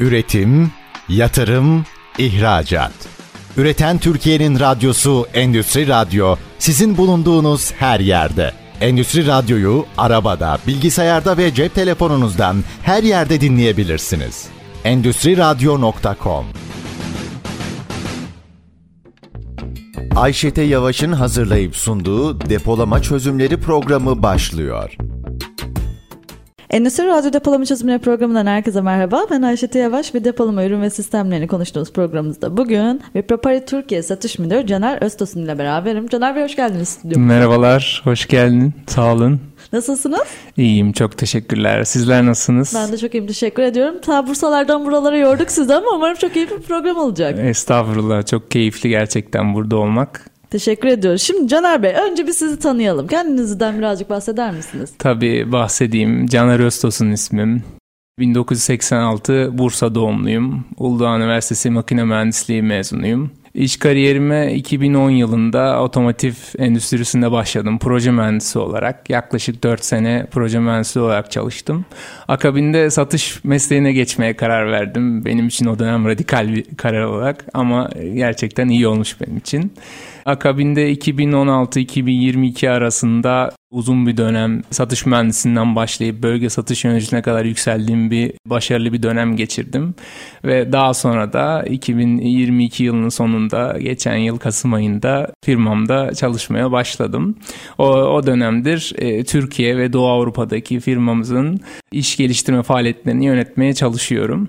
Üretim, yatırım, ihracat. Üreten Türkiye'nin radyosu Endüstri Radyo sizin bulunduğunuz her yerde. Endüstri Radyo'yu arabada, bilgisayarda ve cep telefonunuzdan her yerde dinleyebilirsiniz. Endüstri Radyo.com Ayşete Yavaş'ın hazırlayıp sunduğu depolama çözümleri programı başlıyor. Endüstri Radyo Depolama Çözümleri programından herkese merhaba. Ben Ayşe Yavaş ve depolama ürün ve sistemlerini konuştuğumuz programımızda bugün Vipropari Türkiye Satış Müdürü Caner Öztosun ile beraberim. Caner Bey hoş geldiniz stüdyomuza. Merhabalar, hoş geldin. Sağ olun. Nasılsınız? İyiyim, çok teşekkürler. Sizler nasılsınız? Ben de çok iyiyim, teşekkür ediyorum. Ta Bursalardan buralara yorduk sizi ama umarım çok iyi bir program olacak. Estağfurullah, çok keyifli gerçekten burada olmak. Teşekkür ediyoruz. Şimdi Caner Bey önce bir sizi tanıyalım. Kendinizden birazcık bahseder misiniz? Tabii bahsedeyim. Caner Öztos'un ismim. 1986 Bursa doğumluyum. Uludağ Üniversitesi Makine Mühendisliği mezunuyum. İş kariyerime 2010 yılında otomotiv endüstrisinde başladım proje mühendisi olarak. Yaklaşık 4 sene proje mühendisi olarak çalıştım. Akabinde satış mesleğine geçmeye karar verdim. Benim için o dönem radikal bir karar olarak ama gerçekten iyi olmuş benim için. Akabinde 2016-2022 arasında uzun bir dönem satış mühendisinden başlayıp bölge satış yöneticisine kadar yükseldiğim bir başarılı bir dönem geçirdim. Ve daha sonra da 2022 yılının sonunda geçen yıl Kasım ayında firmamda çalışmaya başladım. O, o dönemdir e, Türkiye ve Doğu Avrupa'daki firmamızın iş geliştirme faaliyetlerini yönetmeye çalışıyorum.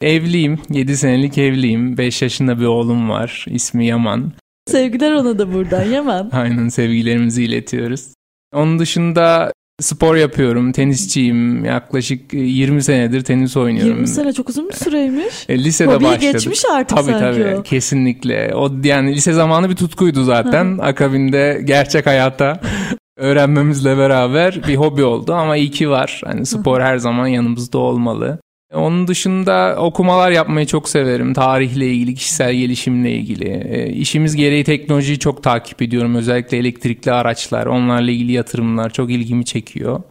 Evliyim, 7 senelik evliyim. 5 yaşında bir oğlum var. İsmi Yaman. Sevgiler ona da buradan Yaman. Aynen sevgilerimizi iletiyoruz. Onun dışında spor yapıyorum, tenisçiyim. Yaklaşık 20 senedir tenis oynuyorum. 20 sene çok uzun bir süreymiş. E, lisede Hobiye başladık. geçmiş artık tabii, sanki tabii, o. Kesinlikle. O yani lise zamanı bir tutkuydu zaten. Akabinde gerçek hayata öğrenmemizle beraber bir hobi oldu ama iyi ki var. Hani spor her zaman yanımızda olmalı. Onun dışında okumalar yapmayı çok severim. Tarihle ilgili, kişisel gelişimle ilgili. E, işimiz gereği teknolojiyi çok takip ediyorum. Özellikle elektrikli araçlar, onlarla ilgili yatırımlar çok ilgimi çekiyor.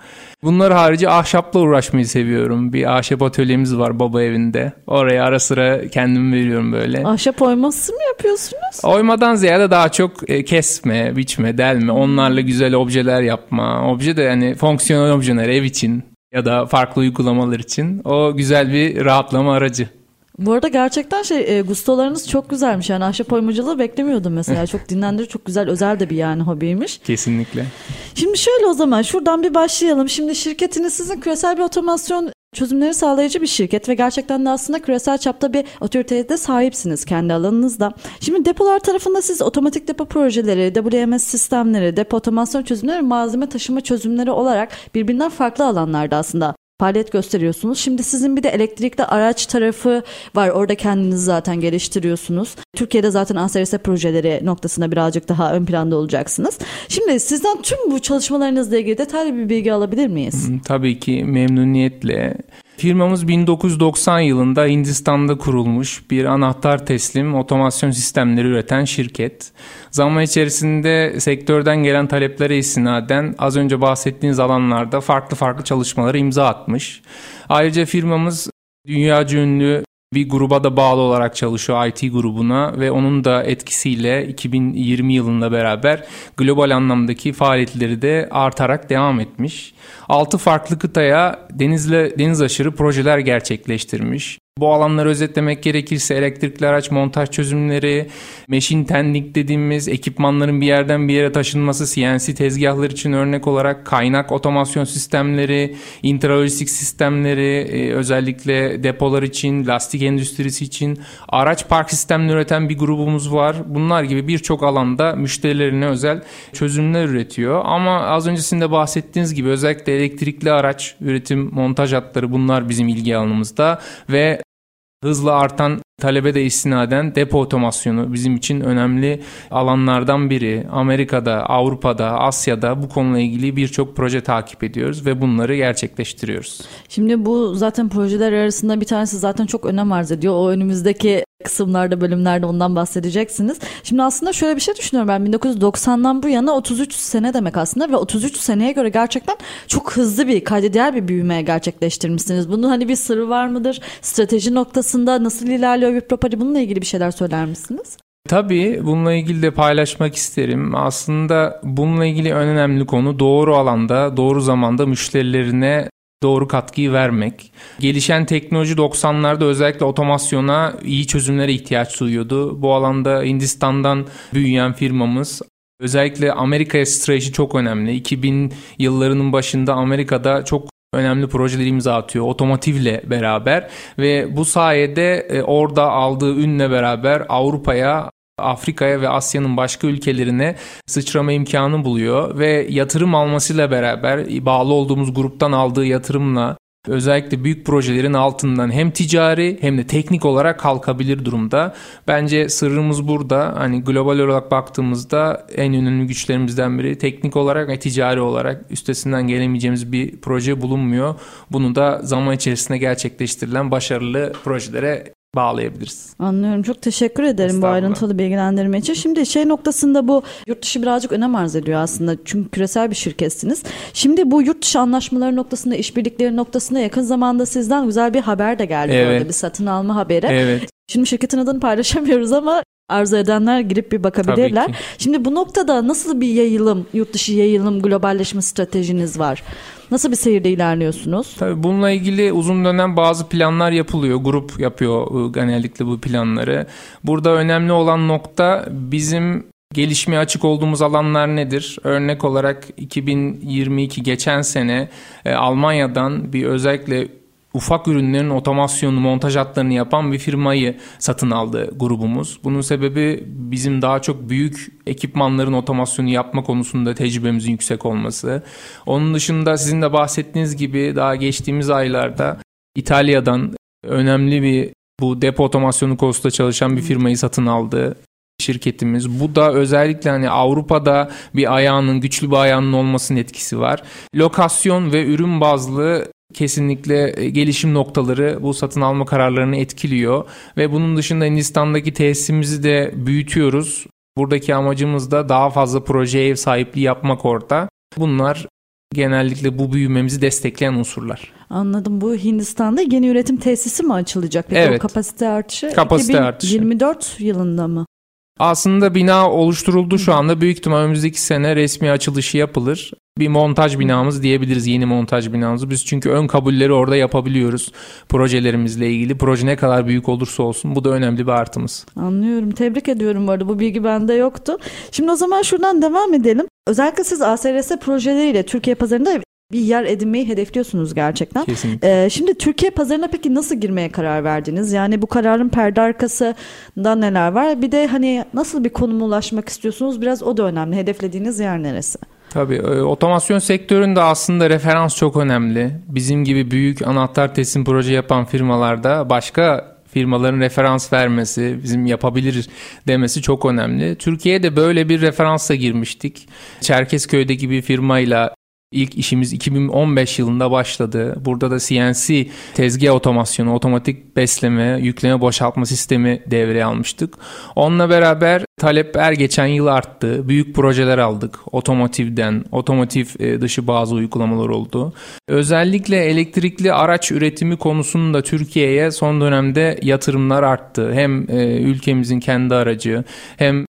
Bunlar harici ahşapla uğraşmayı seviyorum. Bir ahşap atölyemiz var baba evinde. Oraya ara sıra kendim veriyorum böyle. Ahşap oyması mı yapıyorsunuz? Oymadan ziyade daha çok e, kesme, biçme, delme, onlarla güzel objeler yapma. Obje de yani fonksiyonel objeler ev için ya da farklı uygulamalar için o güzel bir rahatlama aracı. Bu arada gerçekten şey e, gustolarınız çok güzelmiş. Yani ahşap oymacılığı beklemiyordum mesela. çok dinlendirici, çok güzel, özel de bir yani hobiymiş. Kesinlikle. Şimdi şöyle o zaman şuradan bir başlayalım. Şimdi şirketiniz sizin küresel bir otomasyon çözümleri sağlayıcı bir şirket ve gerçekten de aslında küresel çapta bir otoriteye de sahipsiniz kendi alanınızda. Şimdi depolar tarafında siz otomatik depo projeleri, WMS sistemleri, depo otomasyon çözümleri, malzeme taşıma çözümleri olarak birbirinden farklı alanlarda aslında faaliyet gösteriyorsunuz. Şimdi sizin bir de elektrikli araç tarafı var. Orada kendinizi zaten geliştiriyorsunuz. Türkiye'de zaten ASRS projeleri noktasında birazcık daha ön planda olacaksınız. Şimdi sizden tüm bu çalışmalarınızla ilgili detaylı bir bilgi alabilir miyiz? Tabii ki memnuniyetle. Firmamız 1990 yılında Hindistan'da kurulmuş bir anahtar teslim otomasyon sistemleri üreten şirket. Zaman içerisinde sektörden gelen taleplere istinaden az önce bahsettiğiniz alanlarda farklı farklı çalışmalara imza atmış. Ayrıca firmamız dünyaca ünlü bir gruba da bağlı olarak çalışıyor IT grubuna ve onun da etkisiyle 2020 yılında beraber global anlamdaki faaliyetleri de artarak devam etmiş. 6 farklı kıtaya denizle deniz aşırı projeler gerçekleştirmiş. Bu alanları özetlemek gerekirse elektrikli araç montaj çözümleri, machine tending dediğimiz ekipmanların bir yerden bir yere taşınması, CNC tezgahlar için örnek olarak kaynak otomasyon sistemleri, intralojistik sistemleri, e, özellikle depolar için, lastik endüstrisi için araç park sistemleri üreten bir grubumuz var. Bunlar gibi birçok alanda müşterilerine özel çözümler üretiyor. Ama az öncesinde bahsettiğiniz gibi özellikle elektrikli araç üretim montaj hatları bunlar bizim ilgi alanımızda ve hızla artan talebe de istinaden depo otomasyonu bizim için önemli alanlardan biri. Amerika'da, Avrupa'da, Asya'da bu konuyla ilgili birçok proje takip ediyoruz ve bunları gerçekleştiriyoruz. Şimdi bu zaten projeler arasında bir tanesi zaten çok önem arz ediyor. O önümüzdeki kısımlarda, bölümlerde ondan bahsedeceksiniz. Şimdi aslında şöyle bir şey düşünüyorum ben 1990'dan bu yana 33 sene demek aslında ve 33 seneye göre gerçekten çok hızlı bir kayda değer bir büyüme gerçekleştirmişsiniz. Bunun hani bir sırrı var mıdır? Strateji noktasında nasıl ilerliyor Vipropari bununla ilgili bir şeyler söyler misiniz? Tabii bununla ilgili de paylaşmak isterim. Aslında bununla ilgili en önemli konu doğru alanda, doğru zamanda müşterilerine doğru katkıyı vermek. Gelişen teknoloji 90'larda özellikle otomasyona iyi çözümlere ihtiyaç duyuyordu. Bu alanda Hindistan'dan büyüyen firmamız özellikle Amerika'ya strateji çok önemli. 2000 yıllarının başında Amerika'da çok önemli projeler imza atıyor otomotivle beraber ve bu sayede e, orada aldığı ünle beraber Avrupa'ya Afrika'ya ve Asya'nın başka ülkelerine sıçrama imkanı buluyor ve yatırım almasıyla beraber bağlı olduğumuz gruptan aldığı yatırımla özellikle büyük projelerin altından hem ticari hem de teknik olarak kalkabilir durumda. Bence sırrımız burada. Hani global olarak baktığımızda en önemli güçlerimizden biri teknik olarak ve ticari olarak üstesinden gelemeyeceğimiz bir proje bulunmuyor. Bunu da zaman içerisinde gerçekleştirilen başarılı projelere bağlayabiliriz. Anlıyorum. Çok teşekkür ederim bu ayrıntılı bilgilendirme için. Şimdi şey noktasında bu yurt dışı birazcık önem arz ediyor aslında. Çünkü küresel bir şirketsiniz. Şimdi bu yurt dışı anlaşmaları noktasında, işbirlikleri noktasında yakın zamanda sizden güzel bir haber de geldi. Evet. Orada bir satın alma haberi. Evet. Şimdi şirketin adını paylaşamıyoruz ama arzu edenler girip bir bakabilirler. Şimdi bu noktada nasıl bir yayılım, yurt dışı yayılım, globalleşme stratejiniz var? Nasıl bir seyirde ilerliyorsunuz? Tabii bununla ilgili uzun dönem bazı planlar yapılıyor. Grup yapıyor genellikle bu planları. Burada önemli olan nokta bizim gelişmeye açık olduğumuz alanlar nedir? Örnek olarak 2022 geçen sene e, Almanya'dan bir özellikle ufak ürünlerin otomasyonu, montaj hatlarını yapan bir firmayı satın aldı grubumuz. Bunun sebebi bizim daha çok büyük ekipmanların otomasyonu yapma konusunda tecrübemizin yüksek olması. Onun dışında sizin de bahsettiğiniz gibi daha geçtiğimiz aylarda İtalya'dan önemli bir bu depo otomasyonu konusunda çalışan bir firmayı satın aldı şirketimiz. Bu da özellikle hani Avrupa'da bir ayağının güçlü bir ayağının olmasının etkisi var. Lokasyon ve ürün bazlı kesinlikle e, gelişim noktaları bu satın alma kararlarını etkiliyor ve bunun dışında Hindistan'daki tesisimizi de büyütüyoruz. Buradaki amacımız da daha fazla proje ev sahipliği yapmak orada. Bunlar genellikle bu büyümemizi destekleyen unsurlar. Anladım. Bu Hindistan'da yeni üretim tesisi mi açılacak? Peki evet. o kapasite artışı kapasite 2024 artışı. yılında mı? Aslında bina oluşturuldu şu anda. Büyük ihtimal önümüzdeki sene resmi açılışı yapılır. Bir montaj binamız diyebiliriz yeni montaj binamız. Biz çünkü ön kabulleri orada yapabiliyoruz projelerimizle ilgili. Proje ne kadar büyük olursa olsun bu da önemli bir artımız. Anlıyorum. Tebrik ediyorum bu arada. Bu bilgi bende yoktu. Şimdi o zaman şuradan devam edelim. Özellikle siz ASRS projeleriyle Türkiye pazarında bir yer edinmeyi hedefliyorsunuz gerçekten. Kesinlikle. Ee, şimdi Türkiye pazarına peki nasıl girmeye karar verdiniz? Yani bu kararın perde arkasında neler var? Bir de hani nasıl bir konuma ulaşmak istiyorsunuz? Biraz o da önemli. Hedeflediğiniz yer neresi? Tabii e, otomasyon sektöründe aslında referans çok önemli. Bizim gibi büyük anahtar teslim proje yapan firmalarda başka firmaların referans vermesi, bizim yapabilir demesi çok önemli. Türkiye'de böyle bir referansla girmiştik. Çerkezköy'deki bir firmayla İlk işimiz 2015 yılında başladı. Burada da CNC tezgah otomasyonu, otomatik besleme, yükleme boşaltma sistemi devreye almıştık. Onunla beraber talep her geçen yıl arttı. Büyük projeler aldık. Otomotivden, otomotiv e, dışı bazı uygulamalar oldu. Özellikle elektrikli araç üretimi konusunda Türkiye'ye son dönemde yatırımlar arttı. Hem e, ülkemizin kendi aracı hem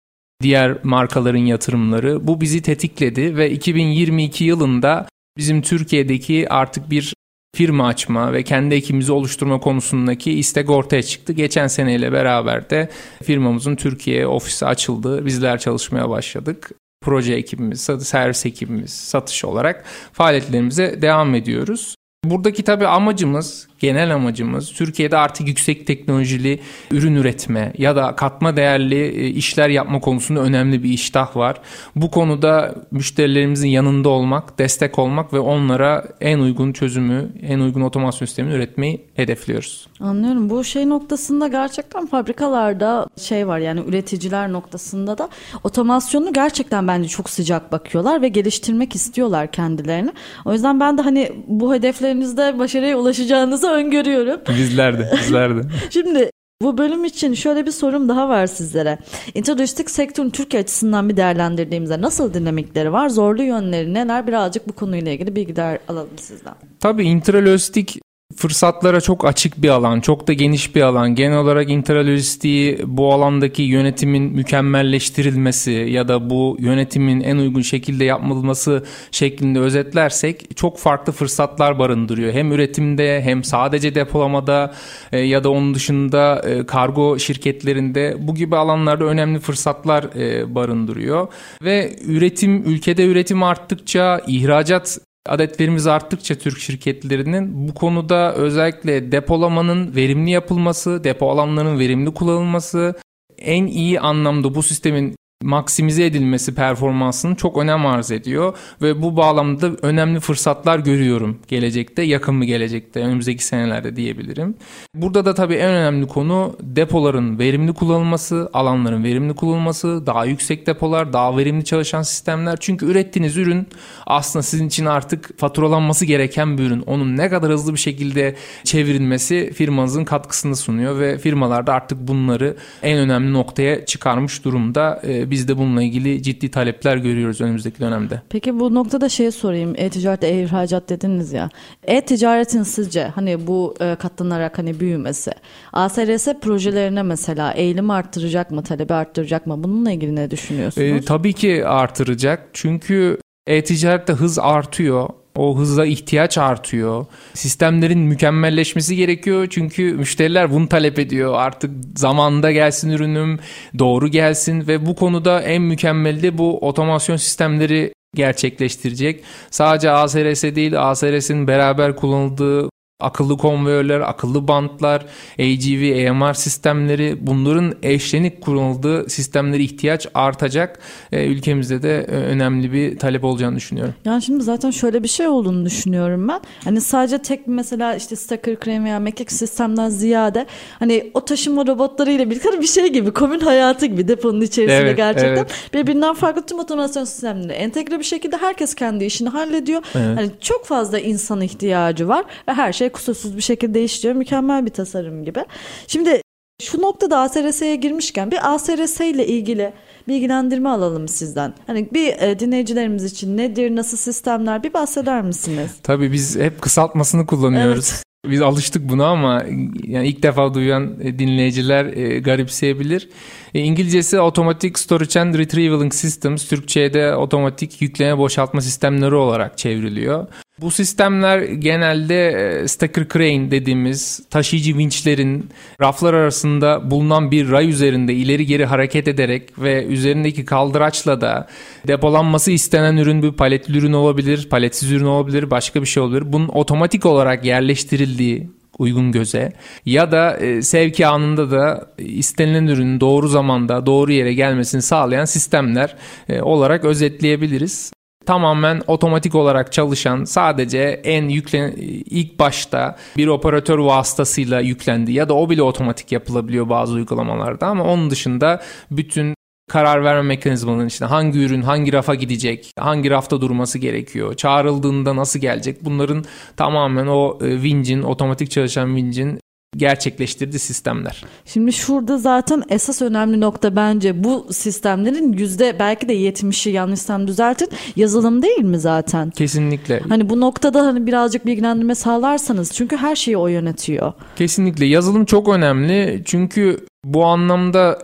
diğer markaların yatırımları. Bu bizi tetikledi ve 2022 yılında bizim Türkiye'deki artık bir firma açma ve kendi ekibimizi oluşturma konusundaki istek ortaya çıktı. Geçen seneyle beraber de firmamızın Türkiye ofisi açıldı. Bizler çalışmaya başladık. Proje ekibimiz, servis ekibimiz, satış olarak faaliyetlerimize devam ediyoruz. Buradaki tabii amacımız, genel amacımız Türkiye'de artık yüksek teknolojili ürün üretme ya da katma değerli e, işler yapma konusunda önemli bir iştah var. Bu konuda müşterilerimizin yanında olmak, destek olmak ve onlara en uygun çözümü, en uygun otomasyon sistemini üretmeyi hedefliyoruz. Anlıyorum. Bu şey noktasında gerçekten fabrikalarda şey var yani üreticiler noktasında da otomasyonu gerçekten bence çok sıcak bakıyorlar ve geliştirmek istiyorlar kendilerini. O yüzden ben de hani bu hedeflerinizde başarıya ulaşacağınızı öngörüyorum. Bizler de, bizler de. Şimdi bu bölüm için şöyle bir sorum daha var sizlere. İntralojistik sektörün Türkiye açısından bir değerlendirdiğimizde nasıl dinamikleri var? Zorlu yönleri neler? Birazcık bu konuyla ilgili bilgiler alalım sizden. Tabii intralojistik fırsatlara çok açık bir alan, çok da geniş bir alan. Genel olarak intralojistiği bu alandaki yönetimin mükemmelleştirilmesi ya da bu yönetimin en uygun şekilde yapılması şeklinde özetlersek çok farklı fırsatlar barındırıyor. Hem üretimde hem sadece depolamada e, ya da onun dışında e, kargo şirketlerinde bu gibi alanlarda önemli fırsatlar e, barındırıyor. Ve üretim ülkede üretim arttıkça ihracat Adetlerimiz arttıkça Türk şirketlerinin bu konuda özellikle depolamanın verimli yapılması, depo alanlarının verimli kullanılması, en iyi anlamda bu sistemin maksimize edilmesi performansının çok önem arz ediyor ve bu bağlamda önemli fırsatlar görüyorum gelecekte, yakın mı gelecekte, önümüzdeki senelerde diyebilirim. Burada da tabii en önemli konu depoların verimli kullanılması, alanların verimli kullanılması, daha yüksek depolar, daha verimli çalışan sistemler. Çünkü ürettiğiniz ürün aslında sizin için artık faturalanması gereken bir ürün. Onun ne kadar hızlı bir şekilde çevrilmesi firmanızın katkısını sunuyor ve firmalar da artık bunları en önemli noktaya çıkarmış durumda. Biz de bununla ilgili ciddi talepler görüyoruz önümüzdeki dönemde. Peki bu noktada şey sorayım. E-ticaret, e-ihracat dediniz ya. E-ticaretin sizce hani bu e, katlanarak hani büyümesi ASRS projelerine mesela eğilim arttıracak mı, talebi arttıracak mı? Bununla ilgili ne düşünüyorsunuz? E, tabii ki artıracak. Çünkü e-ticarette hız artıyor. O hıza ihtiyaç artıyor. Sistemlerin mükemmelleşmesi gerekiyor çünkü müşteriler bunu talep ediyor. Artık zamanda gelsin ürünüm, doğru gelsin ve bu konuda en mükemmeli de bu otomasyon sistemleri gerçekleştirecek. Sadece ASRS değil ASRS'in beraber kullanıldığı akıllı konveyörler, akıllı bantlar, AGV, AMR sistemleri bunların eşlenik kurulduğu sistemlere ihtiyaç artacak. E, ülkemizde de e, önemli bir talep olacağını düşünüyorum. Yani şimdi zaten şöyle bir şey olduğunu düşünüyorum ben. Hani sadece tek mesela işte Stacker Crane veya mekik sistemden ziyade hani o taşıma robotlarıyla birlikte bir şey gibi komün hayatı gibi deponun içerisinde evet, gerçekten evet. birbirinden farklı tüm otomasyon sistemleri entegre bir şekilde herkes kendi işini hallediyor. Evet. Hani çok fazla insan ihtiyacı var ve her şey kusursuz bir şekilde işliyor. Mükemmel bir tasarım gibi. Şimdi şu noktada ASRS'ye girmişken bir ASRS ile ilgili bilgilendirme alalım sizden. Hani bir e, dinleyicilerimiz için nedir, nasıl sistemler bir bahseder misiniz? Tabii biz hep kısaltmasını kullanıyoruz. Evet. Biz alıştık buna ama yani ilk defa duyan e, dinleyiciler e, garipseyebilir. E, İngilizcesi Automatic Storage and Retrievaling Systems, Türkçe'de otomatik yükleme boşaltma sistemleri olarak çevriliyor. Bu sistemler genelde e, stacker crane dediğimiz taşıyıcı vinçlerin raflar arasında bulunan bir ray üzerinde ileri geri hareket ederek ve üzerindeki kaldıraçla da depolanması istenen ürün bir paletli ürün olabilir, paletsiz ürün olabilir, başka bir şey olabilir. Bunun otomatik olarak yerleştirildiği uygun göze ya da e, sevki anında da istenilen ürünün doğru zamanda doğru yere gelmesini sağlayan sistemler e, olarak özetleyebiliriz tamamen otomatik olarak çalışan sadece en yüklen ilk başta bir operatör vasıtasıyla yüklendi ya da o bile otomatik yapılabiliyor bazı uygulamalarda ama onun dışında bütün karar verme mekanizmalarının içinde hangi ürün hangi rafa gidecek, hangi rafta durması gerekiyor, çağrıldığında nasıl gelecek bunların tamamen o e, Win'in otomatik çalışan Win'in gerçekleştirdi sistemler. Şimdi şurada zaten esas önemli nokta bence bu sistemlerin yüzde belki de yetmişi yanlışsam düzeltin yazılım değil mi zaten? Kesinlikle. Hani bu noktada hani birazcık bilgilendirme sağlarsanız çünkü her şeyi o yönetiyor. Kesinlikle yazılım çok önemli çünkü bu anlamda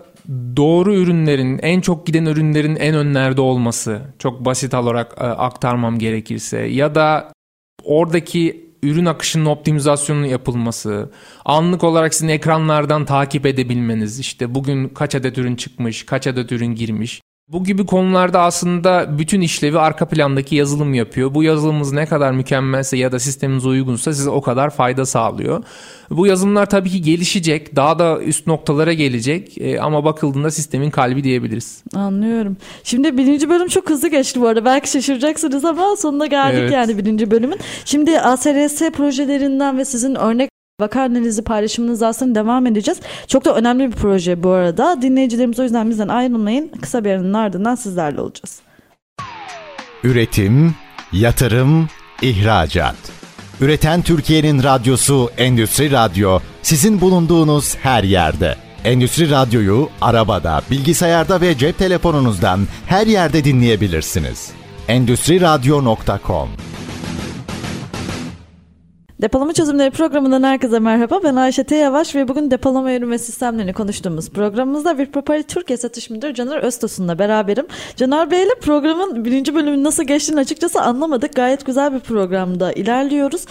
doğru ürünlerin, en çok giden ürünlerin en önlerde olması çok basit olarak e, aktarmam gerekirse ya da oradaki ürün akışının optimizasyonunun yapılması, anlık olarak sizin ekranlardan takip edebilmeniz, işte bugün kaç adet ürün çıkmış, kaç adet ürün girmiş. Bu gibi konularda aslında bütün işlevi arka plandaki yazılım yapıyor. Bu yazılımımız ne kadar mükemmelse ya da sistemimiz uygunsa size o kadar fayda sağlıyor. Bu yazılımlar tabii ki gelişecek, daha da üst noktalara gelecek e, ama bakıldığında sistemin kalbi diyebiliriz. Anlıyorum. Şimdi birinci bölüm çok hızlı geçti bu arada. Belki şaşıracaksınız ama sonuna geldik Evet. yani birinci bölümün. Şimdi ASRS projelerinden ve sizin örnek vaka analizi paylaşımınız aslında devam edeceğiz. Çok da önemli bir proje bu arada. Dinleyicilerimiz o yüzden bizden ayrılmayın. Kısa bir aranın ardından sizlerle olacağız. Üretim, yatırım, ihracat. Üreten Türkiye'nin radyosu Endüstri Radyo sizin bulunduğunuz her yerde. Endüstri Radyo'yu arabada, bilgisayarda ve cep telefonunuzdan her yerde dinleyebilirsiniz. Endüstri Radyo.com Depolama Çözümleri programından herkese merhaba. Ben Ayşe T. Yavaş ve bugün depolama yürüme sistemlerini konuştuğumuz programımızda Vipropari Türkiye Satış Müdürü Caner Öztosun'la beraberim. Caner Bey ile programın birinci bölümünün nasıl geçtiğini açıkçası anlamadık. Gayet güzel bir programda ilerliyoruz.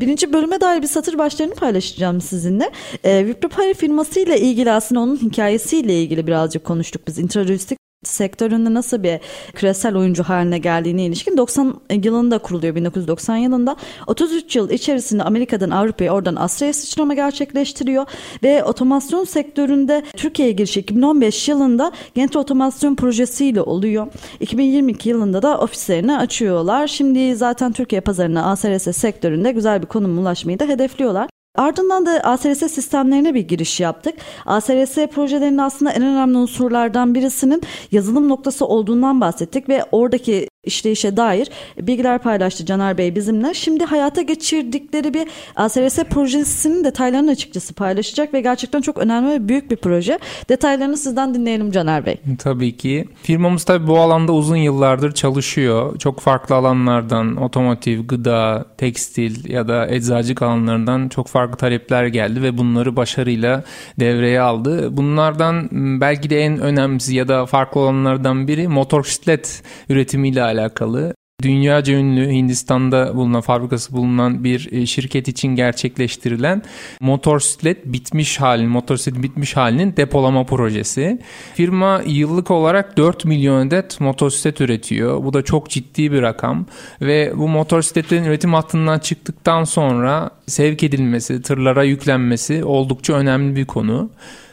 Birinci bölüme dair bir satır başlarını paylaşacağım sizinle. E, Vipropari firması ile ilgili aslında onun hikayesiyle ilgili birazcık konuştuk biz. Introducing sektöründe nasıl bir küresel oyuncu haline geldiğine ilişkin 90 yılında kuruluyor 1990 yılında. 33 yıl içerisinde Amerika'dan Avrupa'ya oradan Asya'ya sıçrama gerçekleştiriyor. Ve otomasyon sektöründe Türkiye'ye girişi 2015 yılında Gent Otomasyon projesiyle oluyor. 2022 yılında da ofislerini açıyorlar. Şimdi zaten Türkiye pazarına ASRS sektöründe güzel bir konuma ulaşmayı da hedefliyorlar Ardından da ASRS sistemlerine bir giriş yaptık. ASRS projelerinin aslında en önemli unsurlardan birisinin yazılım noktası olduğundan bahsettik ve oradaki işleyişe dair bilgiler paylaştı Caner Bey bizimle. Şimdi hayata geçirdikleri bir ASRS projesinin detaylarını açıkçası paylaşacak ve gerçekten çok önemli ve büyük bir proje. Detaylarını sizden dinleyelim Caner Bey. Tabii ki. Firmamız tabii bu alanda uzun yıllardır çalışıyor. Çok farklı alanlardan otomotiv, gıda, tekstil ya da eczacılık alanlarından çok farklı talepler geldi ve bunları başarıyla devreye aldı. Bunlardan belki de en önemlisi ya da farklı olanlardan biri motosiklet üretimiyle alakalı. Dünyaca ünlü Hindistan'da bulunan fabrikası bulunan bir e, şirket için gerçekleştirilen motosiklet bitmiş halin, motosiklet bitmiş halinin depolama projesi. Firma yıllık olarak 4 milyon adet motosiklet üretiyor. Bu da çok ciddi bir rakam ve bu motosikletlerin üretim hattından çıktıktan sonra sevk edilmesi, tırlara yüklenmesi oldukça önemli bir konu.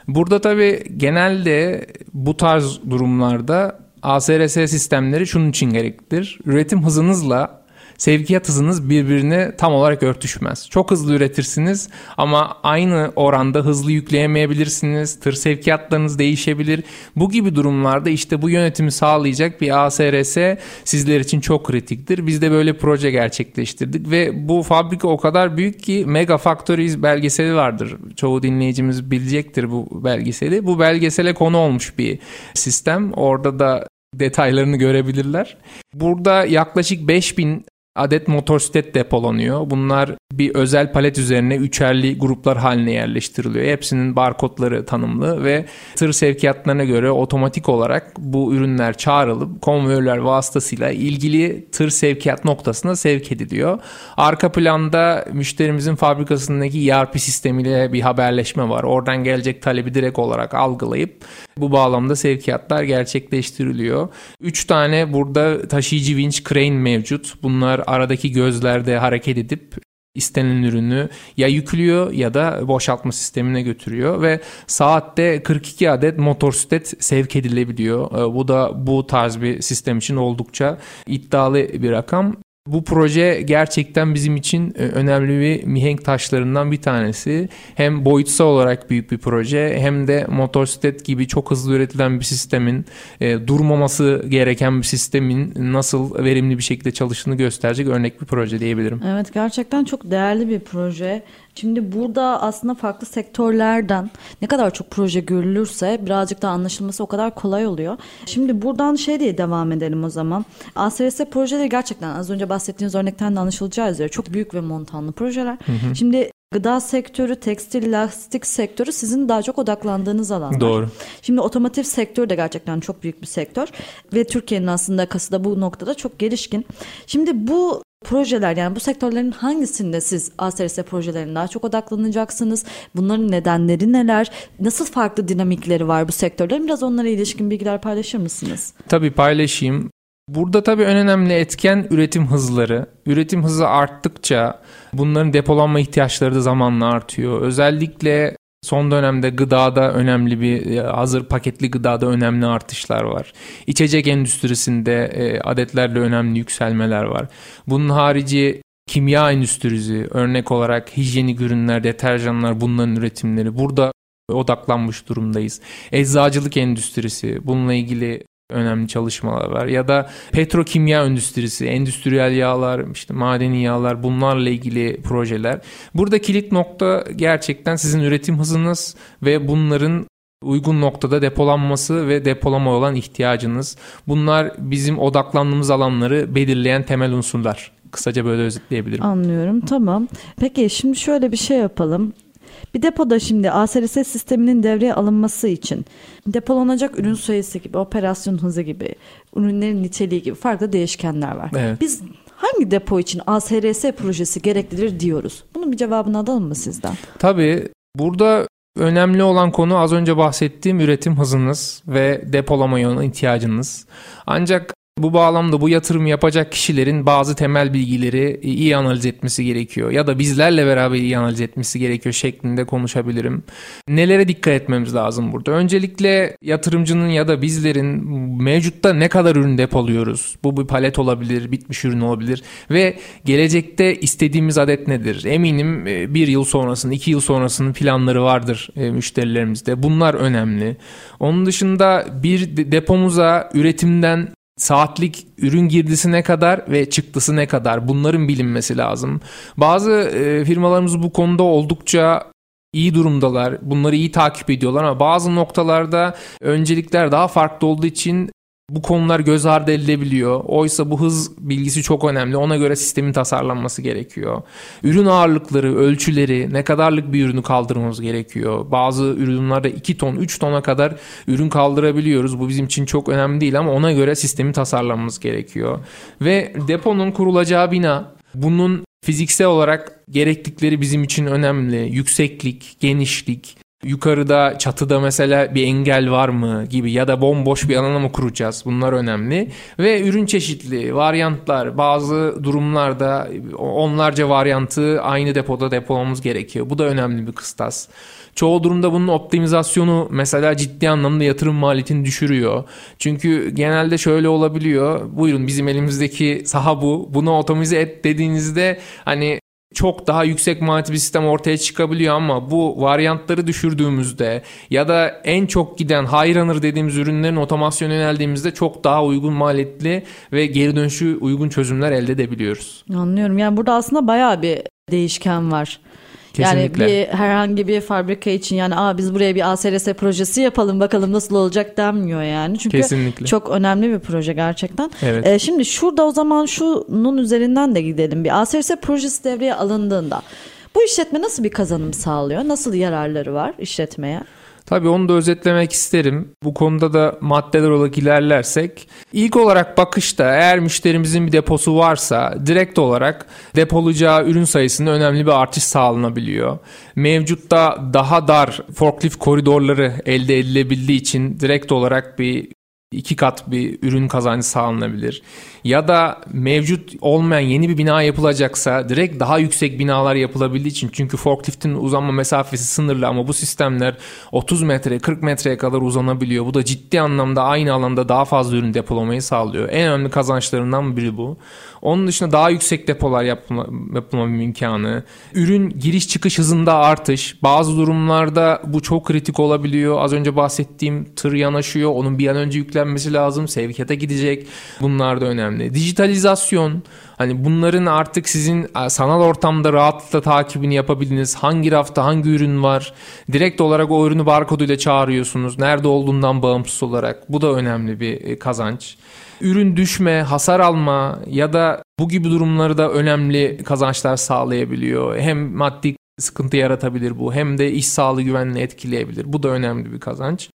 Burada tabii genelde bu tarz durumlarda ASRS sistemleri şunun için gereklidir. Üretim hızınızla sevkiyat hızınız birbirine tam olarak örtüşmez. Çok hızlı üretirsiniz ama aynı oranda hızlı yükleyemeyebilirsiniz. Tır sevkiyatlarınız değişebilir. Bu gibi durumlarda işte bu yönetimi sağlayacak bir ASRS sizler için çok kritiktir. Biz de böyle proje gerçekleştirdik ve bu fabrika o kadar büyük ki Mega Factories belgeseli vardır. Çoğu dinleyicimiz bilecektir bu belgeseli. Bu belgesele konu olmuş bir sistem. Orada da detaylarını görebilirler. Burada yaklaşık 5000 adet motosiklet depolanıyor. Bunlar bir özel palet üzerine üçerli gruplar haline yerleştiriliyor. Hepsinin barkodları tanımlı ve tır sevkiyatlarına göre otomatik olarak bu ürünler çağrılıp konvoyörler vasıtasıyla ilgili tır sevkiyat noktasına sevk ediliyor. Arka planda müşterimizin fabrikasındaki ERP sistemiyle bir haberleşme var. Oradan gelecek talebi direkt olarak algılayıp bu bağlamda sevkiyatlar gerçekleştiriliyor. 3 tane burada taşıyıcı vinç crane mevcut. Bunlar aradaki gözlerde hareket edip istenen ürünü ya yüklüyor ya da boşaltma sistemine götürüyor ve saatte 42 adet motosiklet sevk edilebiliyor. Ee, Bu da bu tarz bir sistem için oldukça iddialı bir rakam. Bu proje gerçekten bizim için e, önemli bir mihenk taşlarından bir tanesi. Hem boyutsal olarak büyük bir proje hem de motosiklet gibi çok hızlı üretilen bir sistemin e, durmaması gereken bir sistemin nasıl verimli bir şekilde çalıştığını gösterecek örnek bir proje diyebilirim. Evet gerçekten çok değerli bir proje. Şimdi burada aslında farklı sektörlerden ne kadar çok proje görülürse birazcık da anlaşılması o kadar kolay oluyor. Şimdi buradan şey diye devam edelim o zaman. ASRS projeleri gerçekten az önce bahsettiğiniz örnekten de anlaşılacağı üzere çok büyük ve montanlı projeler. Şimdi gıda sektörü, tekstil, lastik sektörü sizin daha çok odaklandığınız alanlar. Doğru. Şimdi otomotiv sektörü de gerçekten çok büyük bir sektör ve Türkiye'nin aslında kası da bu noktada çok gelişkin. Şimdi bu projeler yani bu sektörlerin hangisinde siz ASRS projelerine daha çok odaklanacaksınız? Bunların nedenleri neler? Nasıl farklı dinamikleri var bu sektörlerin? Biraz onlara ilişkin bilgiler paylaşır mısınız? Tabii paylaşayım. Burada tabii en önemli etken üretim hızları. Üretim hızı arttıkça bunların depolanma ihtiyaçları da zamanla artıyor. Özellikle Son dönemde gıdada önemli bir e, hazır paketli gıdada önemli artışlar var. İçecek endüstrisinde e, adetlerle önemli yükselmeler var. Bunun harici kimya endüstrisi örnek olarak hijyenik ürünler, deterjanlar bunların üretimleri burada odaklanmış durumdayız. Eczacılık endüstrisi bununla ilgili önemli çalışmalar var. Ya da petrokimya endüstrisi, endüstriyel yağlar, işte madeni yağlar bunlarla ilgili projeler. Burada kilit nokta gerçekten sizin üretim hızınız ve bunların uygun noktada depolanması ve depolama olan ihtiyacınız. Bunlar bizim odaklandığımız alanları belirleyen temel unsurlar. Kısaca böyle özetleyebilirim. Anlıyorum tamam. Peki şimdi şöyle bir şey yapalım. Bir depoda şimdi ASRS sisteminin devreye alınması için depolanacak ürün sayısı gibi, operasyon hızı gibi, ürünlerin niteliği gibi farklı değişkenler var. Evet. Biz hangi depo için ASRS projesi gereklidir diyoruz? Bunun bir cevabını alalım mı sizden? Tabii burada önemli olan konu az önce bahsettiğim üretim hızınız ve depolamaya olan ihtiyacınız. Ancak bu bağlamda bu yatırım yapacak kişilerin bazı temel bilgileri iyi analiz etmesi gerekiyor ya da bizlerle beraber iyi analiz etmesi gerekiyor şeklinde konuşabilirim. Nelere dikkat etmemiz lazım burada? Öncelikle yatırımcının ya da bizlerin mevcutta ne kadar ürün depoluyoruz? Bu bir palet olabilir, bitmiş ürün olabilir ve gelecekte istediğimiz adet nedir? Eminim e, bir yıl sonrasının, iki yıl sonrasının planları vardır e, müşterilerimizde. Bunlar önemli. Onun dışında bir depomuza üretimden saatlik ürün girdisi ne kadar ve çıktısı ne kadar bunların bilinmesi lazım. Bazı e, firmalarımız bu konuda oldukça iyi durumdalar. Bunları iyi takip ediyorlar ama bazı noktalarda öncelikler daha farklı olduğu için bu konular göz ardı edilebiliyor. Oysa bu hız bilgisi çok önemli. Ona göre sistemin tasarlanması gerekiyor. Ürün ağırlıkları, ölçüleri, ne kadarlık bir ürünü kaldırmamız gerekiyor. Bazı ürünlerde 2 ton, 3 tona kadar ürün kaldırabiliyoruz. Bu bizim için çok önemli değil ama ona göre sistemin tasarlanması gerekiyor. Ve deponun kurulacağı bina bunun fiziksel olarak gerektikleri bizim için önemli. Yükseklik, genişlik, Yukarıda çatıda mesela bir engel var mı gibi ya da bomboş bir alana mı kuracağız? Bunlar önemli. Ve ürün çeşitli, varyantlar. Bazı durumlarda onlarca varyantı aynı depoda depolamamız gerekiyor. Bu da önemli bir kıstas. Çoğu durumda bunun optimizasyonu mesela ciddi anlamda yatırım maliyetini düşürüyor. Çünkü genelde şöyle olabiliyor. Buyurun bizim elimizdeki saha bu. Bunu otomize et dediğinizde hani çok daha yüksek maliyetli bir sistem ortaya çıkabiliyor ama bu varyantları düşürdüğümüzde ya da en çok giden high runner dediğimiz ürünlerin otomasyon yöneldiğimizde çok daha uygun maliyetli ve geri dönüşü uygun çözümler elde edebiliyoruz. Anlıyorum. Yani burada aslında bayağı bir değişken var. Kesinlikle. Yani bir herhangi bir fabrika için yani Aa, biz buraya bir ASRS projesi yapalım bakalım nasıl olacak denmiyor yani. Çünkü Kesinlikle. çok önemli bir proje gerçekten. Evet. Ee, şimdi şurada o zaman şunun üzerinden de gidelim. Bir ASRS projesi devreye alındığında bu işletme nasıl bir kazanım sağlıyor? Nasıl yararları var işletmeye? Tabii onu da özetlemek isterim. Bu konuda da maddeler olarak ilerlersek. ilk olarak bakışta eğer müşterimizin bir deposu varsa direkt olarak depolayacağı ürün sayısında önemli bir artış sağlanabiliyor. Mevcutta daha dar forklift koridorları elde edilebildiği için direkt olarak bir iki kat bir ürün kazancı sağlanabilir. Ya da mevcut olmayan yeni bir bina yapılacaksa direkt daha yüksek binalar yapılabildiği için çünkü forkliftin uzanma mesafesi sınırlı ama bu sistemler 30 metre 40 metreye kadar uzanabiliyor. Bu da ciddi anlamda aynı alanda daha fazla ürün depolamayı sağlıyor. En önemli kazançlarından biri bu. Onun dışında daha yüksek depolar yapma, yapılma imkanı, ürün giriş çıkış hızında artış. Bazı durumlarda bu çok kritik olabiliyor. Az önce bahsettiğim tır yanaşıyor. Onun bir an önce yüklenmesi lazım. Sevkiyata gidecek. Bunlar da önemli. Dijitalizasyon. Hani bunların artık sizin sanal ortamda rahatlıkla takibini yapabildiğiniz hangi rafta hangi ürün var. Direkt olarak o ürünü barkoduyla çağırıyorsunuz. Nerede olduğundan bağımsız olarak. Bu da önemli bir e, kazanç ürün düşme, hasar alma ya da bu gibi durumları da önemli kazançlar sağlayabiliyor. Hem maddi sıkıntı yaratabilir bu. Hem de iş sağlığı güvenliğini etkileyebilir. Bu da önemli bir kazanç.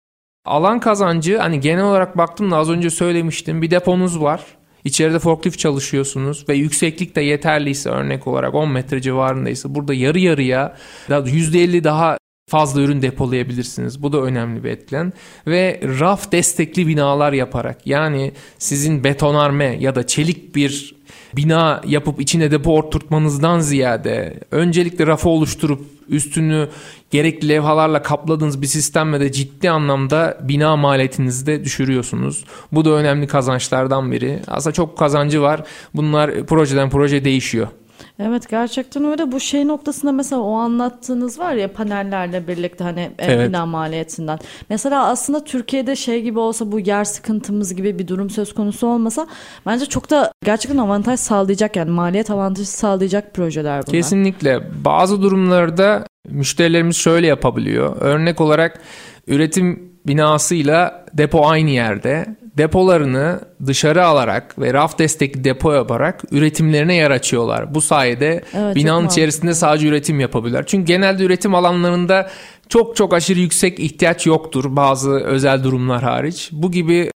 Alan kazancı hani genel olarak baktım da az önce söylemiştim. Bir deponuz var. İçeride forklift çalışıyorsunuz ve yükseklik de yeterliyse örnek olarak 10 metre civarındaysa burada yarı yarıya %50 daha fazla ürün depolayabilirsiniz. Bu da önemli bir etken. Ve raf destekli binalar yaparak yani sizin betonarme ya da çelik bir bina yapıp içine depo oturtmanızdan ziyade öncelikle rafı oluşturup üstünü gerekli levhalarla kapladığınız bir sistemle de ciddi anlamda bina maliyetinizi de düşürüyorsunuz. Bu da önemli kazançlardan biri. Aslında çok kazancı var. Bunlar projeden proje değişiyor. Evet gerçekten öyle. Bu şey noktasında mesela o anlattığınız var ya panellerle birlikte hani evet. bina maliyetinden. Mesela aslında Türkiye'de şey gibi olsa bu yer sıkıntımız gibi bir durum söz konusu olmasa bence çok da gerçekten avantaj sağlayacak yani maliyet avantajı sağlayacak projeler bunlar. Kesinlikle. Bazı durumlarda müşterilerimiz şöyle yapabiliyor. Örnek olarak üretim binasıyla depo aynı yerde depolarını dışarı alarak ve raf destekli depo yaparak üretimlerine yer açıyorlar. Bu sayede evet, binanın içerisinde sadece üretim yapabilirler. Çünkü genelde üretim alanlarında çok çok aşırı yüksek ihtiyaç yoktur bazı özel durumlar hariç. Bu gibi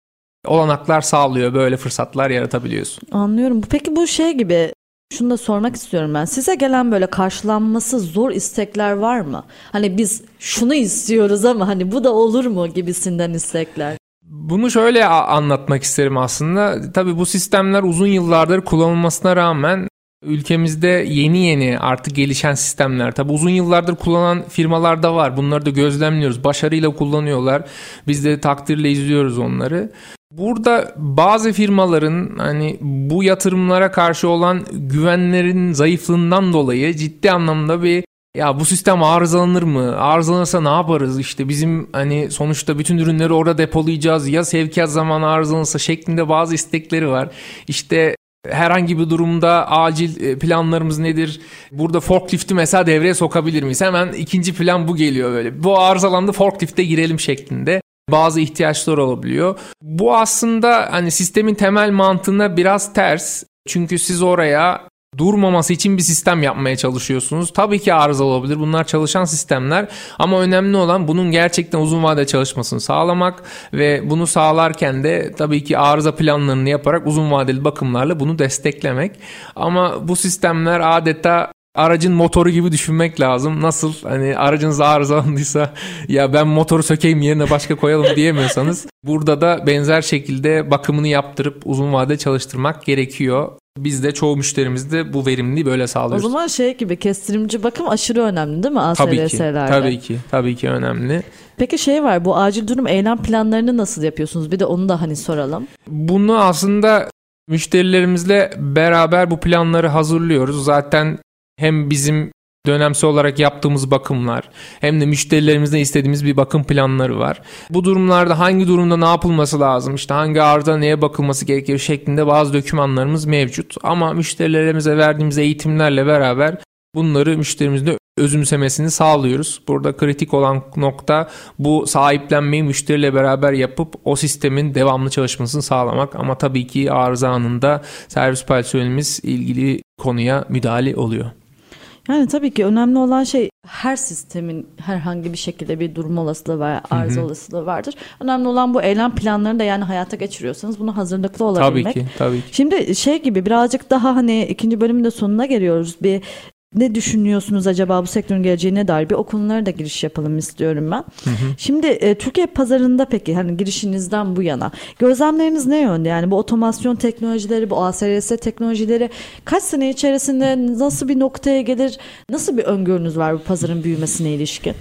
olanaklar sağlıyor böyle fırsatlar yaratabiliyorsun. Anlıyorum. Peki bu şey gibi şunu da sormak istiyorum ben. Size gelen böyle karşılanması zor istekler var mı? Hani biz şunu istiyoruz ama hani bu da olur mu gibisinden istekler. Bunu şöyle anlatmak isterim aslında. Tabii bu sistemler uzun yıllardır kullanılmasına rağmen ülkemizde yeni yeni artık gelişen sistemler. Tabii uzun yıllardır kullanan firmalar da var. Bunları da gözlemliyoruz. Başarıyla kullanıyorlar. Biz de takdirle izliyoruz onları. Burada bazı firmaların hani bu yatırımlara karşı olan güvenlerin zayıflığından dolayı ciddi anlamda bir ya bu sistem arızalanır mı? Arızalanırsa ne yaparız? İşte bizim hani sonuçta bütün ürünleri orada depolayacağız ya sevkiyat zamanı arızalanırsa şeklinde bazı istekleri var. İşte herhangi bir durumda acil e, planlarımız nedir? Burada forklifti mesela devreye sokabilir miyiz? Hemen ikinci plan bu geliyor böyle. Bu arızalandı forklifte girelim şeklinde bazı ihtiyaçlar olabiliyor. Bu aslında hani sistemin temel mantığına biraz ters. Çünkü siz oraya durmaması için bir sistem yapmaya çalışıyorsunuz. Tabii ki arızalı olabilir. Bunlar çalışan sistemler ama önemli olan bunun gerçekten uzun vadede çalışmasını sağlamak ve bunu sağlarken de tabii ki arıza planlarını yaparak uzun vadeli bakımlarla bunu desteklemek. Ama bu sistemler adeta aracın motoru gibi düşünmek lazım. Nasıl hani aracınız arızalandıysa ya ben motoru sökeyim yerine başka koyalım diyemiyorsanız burada da benzer şekilde bakımını yaptırıp uzun vade çalıştırmak gerekiyor. Biz de çoğu müşterimizde bu verimliliği böyle sağlıyoruz. O zaman şey gibi kestirimci bakım aşırı önemli değil mi ASRS'lerde? Tabii ki, tabii ki, tabii ki önemli. Peki şey var bu acil durum eylem planlarını nasıl yapıyorsunuz? Bir de onu da hani soralım. Bunu aslında müşterilerimizle beraber bu planları hazırlıyoruz. Zaten hem bizim dönemsel olarak yaptığımız bakımlar hem de müşterilerimizden istediğimiz bir bakım planları var. Bu durumlarda hangi durumda ne yapılması lazım işte hangi arıza neye bakılması gerekiyor şeklinde bazı dokümanlarımız mevcut. Ama müşterilerimize verdiğimiz eğitimlerle beraber bunları müşterimizde özümsemesini sağlıyoruz. Burada kritik olan nokta bu sahiplenmeyi müşteriyle beraber yapıp o sistemin devamlı çalışmasını sağlamak. Ama tabii ki arıza anında servis personelimiz ilgili konuya müdahale oluyor. Yani tabii ki önemli olan şey her sistemin herhangi bir şekilde bir durum olasılığı veya arıza olasılığı vardır. Önemli olan bu eylem planlarını da yani hayata geçiriyorsanız bunu hazırlıklı olabilmek. Tabii ki, tabii ki. Şimdi şey gibi birazcık daha hani ikinci bölümün de sonuna geliyoruz. Bir ne düşünüyorsunuz acaba bu sektörün geleceğine dair bir o konulara da giriş yapalım istiyorum ben. Hı hı. Şimdi e, Türkiye pazarında peki hani girişinizden bu yana gözlemleriniz ne yönde? Yani bu otomasyon teknolojileri, bu ASRS teknolojileri kaç sene içerisinde nasıl bir noktaya gelir? Nasıl bir öngörünüz var bu pazarın büyümesine ilişkin?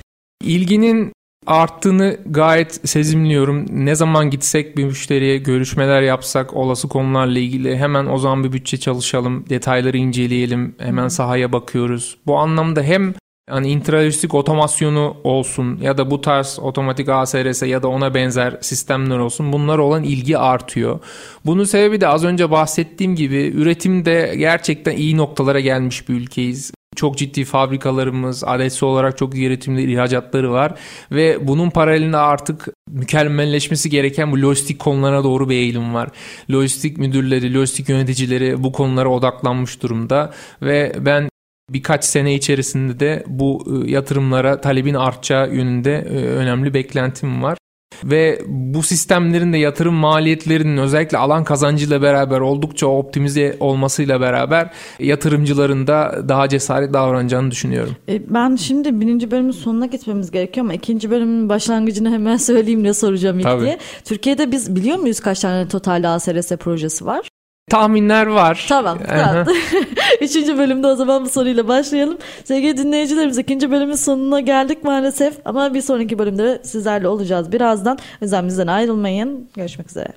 İlginin arttığını gayet sezimliyorum. Ne zaman gitsek bir müşteriye görüşmeler yapsak olası konularla ilgili hemen o zaman bir bütçe çalışalım, detayları inceleyelim, hemen sahaya bakıyoruz. Bu anlamda hem hani intralojistik otomasyonu olsun ya da bu tarz otomatik ASRS ya da ona benzer sistemler olsun bunlar olan ilgi artıyor. Bunun sebebi de az önce bahsettiğim gibi üretimde gerçekten iyi noktalara gelmiş bir ülkeyiz. Çok ciddi fabrikalarımız, adetsi olarak çok üretimli ihracatları var ve bunun paralelinde artık mükemmelleşmesi gereken bu lojistik konulara doğru bir eğilim var. Lojistik müdürleri, lojistik yöneticileri bu konulara odaklanmış durumda ve ben birkaç sene içerisinde de bu e, yatırımlara talebin artacağı yönünde e, önemli beklentim var. Ve bu sistemlerin de yatırım maliyetlerinin özellikle alan kazancıyla beraber oldukça optimize olmasıyla beraber yatırımcıların da daha cesaret davranacağını düşünüyorum. E, ben şimdi birinci bölümün sonuna gitmemiz gerekiyor ama ikinci bölümün başlangıcını hemen söyleyeyim ne soracağım ilk Tabii. diye. Türkiye'de biz biliyor muyuz kaç tane totalde ASRS projesi var? Tahminler var. Tamam. Rahat. Üçüncü bölümde o zaman bu soruyla başlayalım. Sevgili dinleyicilerimiz ikinci bölümün sonuna geldik maalesef. Ama bir sonraki bölümde sizlerle olacağız birazdan. O yüzden bizden ayrılmayın. Görüşmek üzere.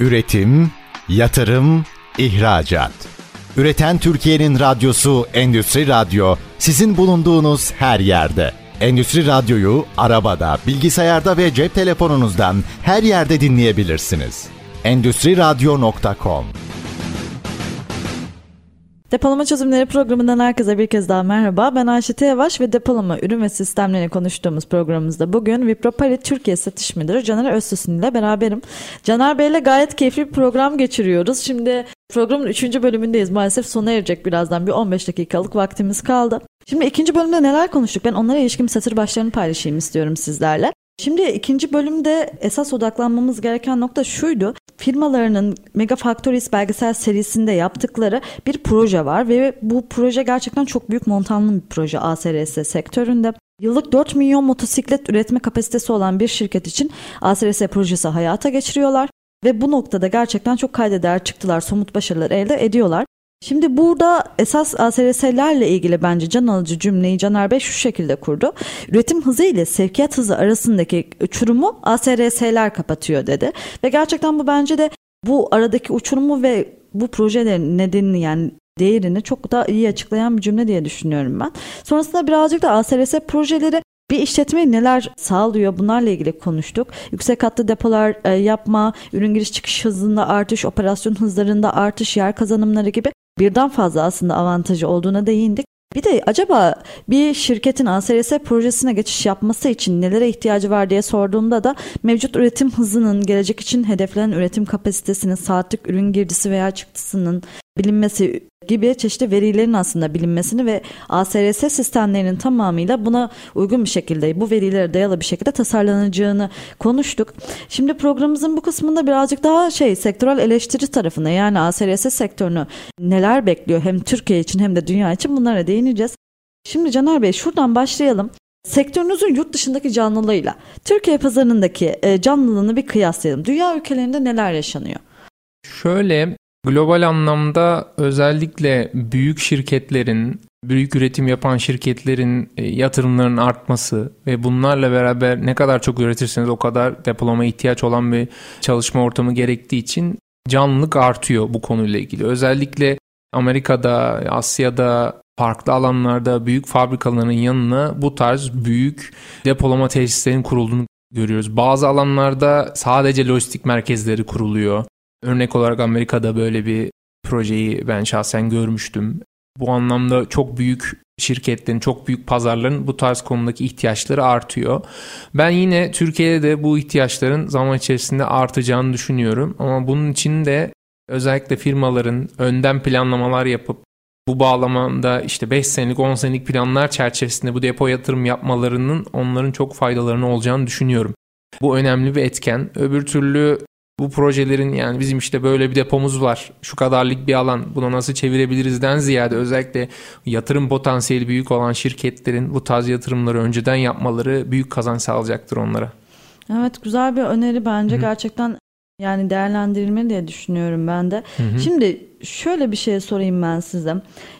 Üretim, yatırım, ihracat. Üreten Türkiye'nin radyosu Endüstri Radyo sizin bulunduğunuz her yerde. Endüstri Radyo'yu arabada, bilgisayarda ve cep telefonunuzdan her yerde dinleyebilirsiniz. Endüstri Radyo.com Depolama Çözümleri programından herkese bir kez daha merhaba. Ben Ayşe Yavaş ve depolama ürün ve sistemlerini konuştuğumuz programımızda bugün Vipropari Türkiye Satış Müdürü Caner Öztüsün ile beraberim. Caner Bey ile gayet keyifli bir program geçiriyoruz. Şimdi programın 3. bölümündeyiz. Maalesef sona erecek birazdan bir 15 dakikalık vaktimiz kaldı. Şimdi ikinci bölümde neler konuştuk? Ben onlara ilişkin satır başlarını paylaşayım istiyorum sizlerle. Şimdi ikinci bölümde esas odaklanmamız gereken nokta şuydu. Firmalarının Mega Factories belgesel serisinde yaptıkları bir proje var ve bu proje gerçekten çok büyük montanlı bir proje ASRS sektöründe. Yıllık 4 milyon motosiklet üretme kapasitesi olan bir şirket için ASRS projesi hayata geçiriyorlar ve bu noktada gerçekten çok kaydeder çıktılar, somut başarılar elde ediyorlar. Şimdi burada esas ASRS'lerle ilgili bence can alıcı cümleyi Caner Bey şu şekilde kurdu. Üretim hızı ile sevkiyat hızı arasındaki uçurumu ASRS'ler kapatıyor dedi. Ve gerçekten bu bence de bu aradaki uçurumu ve bu projelerin nedenini yani değerini çok daha iyi açıklayan bir cümle diye düşünüyorum ben. Sonrasında birazcık da ASRS projeleri bir işletme neler sağlıyor bunlarla ilgili konuştuk. Yüksek katlı depolar e, yapma, ürün giriş çıkış hızında artış, operasyon hızlarında artış, yer kazanımları gibi birden fazla aslında avantajı olduğuna değindik. Bir de acaba bir şirketin ASRS projesine geçiş yapması için nelere ihtiyacı var diye sorduğumda da mevcut üretim hızının gelecek için hedeflenen üretim kapasitesinin saatlik ürün girdisi veya çıktısının bilinmesi gibi çeşitli verilerin aslında bilinmesini ve ASRS sistemlerinin tamamıyla buna uygun bir şekilde bu verilere dayalı bir şekilde tasarlanacağını konuştuk. Şimdi programımızın bu kısmında birazcık daha şey sektörel eleştiri tarafına yani ASRS sektörünü neler bekliyor hem Türkiye için hem de dünya için bunlara değineceğiz. Şimdi Caner Bey şuradan başlayalım. Sektörünüzün yurt dışındaki canlılığıyla Türkiye pazarındaki e, canlılığını bir kıyaslayalım. Dünya ülkelerinde neler yaşanıyor? Şöyle global anlamda özellikle büyük şirketlerin, büyük üretim yapan şirketlerin e, yatırımlarının artması ve bunlarla beraber ne kadar çok üretirseniz o kadar depolama ihtiyaç olan bir çalışma ortamı gerektiği için canlılık artıyor bu konuyla ilgili. Özellikle Amerika'da, Asya'da, farklı alanlarda büyük fabrikaların yanına bu tarz büyük depolama tesislerinin kurulduğunu görüyoruz. Bazı alanlarda sadece lojistik merkezleri kuruluyor. Örnek olarak Amerika'da böyle bir projeyi ben şahsen görmüştüm. Bu anlamda çok büyük şirketlerin, çok büyük pazarların bu tarz konudaki ihtiyaçları artıyor. Ben yine Türkiye'de de bu ihtiyaçların zaman içerisinde artacağını düşünüyorum. Ama bunun için de özellikle firmaların önden planlamalar yapıp bu bağlamanda işte 5 senelik 10 senelik planlar çerçevesinde bu depo yatırım yapmalarının onların çok faydalarını olacağını düşünüyorum. Bu önemli bir etken. Öbür türlü bu projelerin yani bizim işte böyle bir depomuz var. Şu kadarlık bir alan buna nasıl çevirebilirizden ziyade özellikle yatırım potansiyeli büyük olan şirketlerin bu tarz yatırımları önceden yapmaları büyük kazanç sağlayacaktır onlara. Evet güzel bir öneri bence Hı-hı. gerçekten yani değerlendirilmeli diye düşünüyorum ben de. Hı-hı. Şimdi şöyle bir şey sorayım ben size.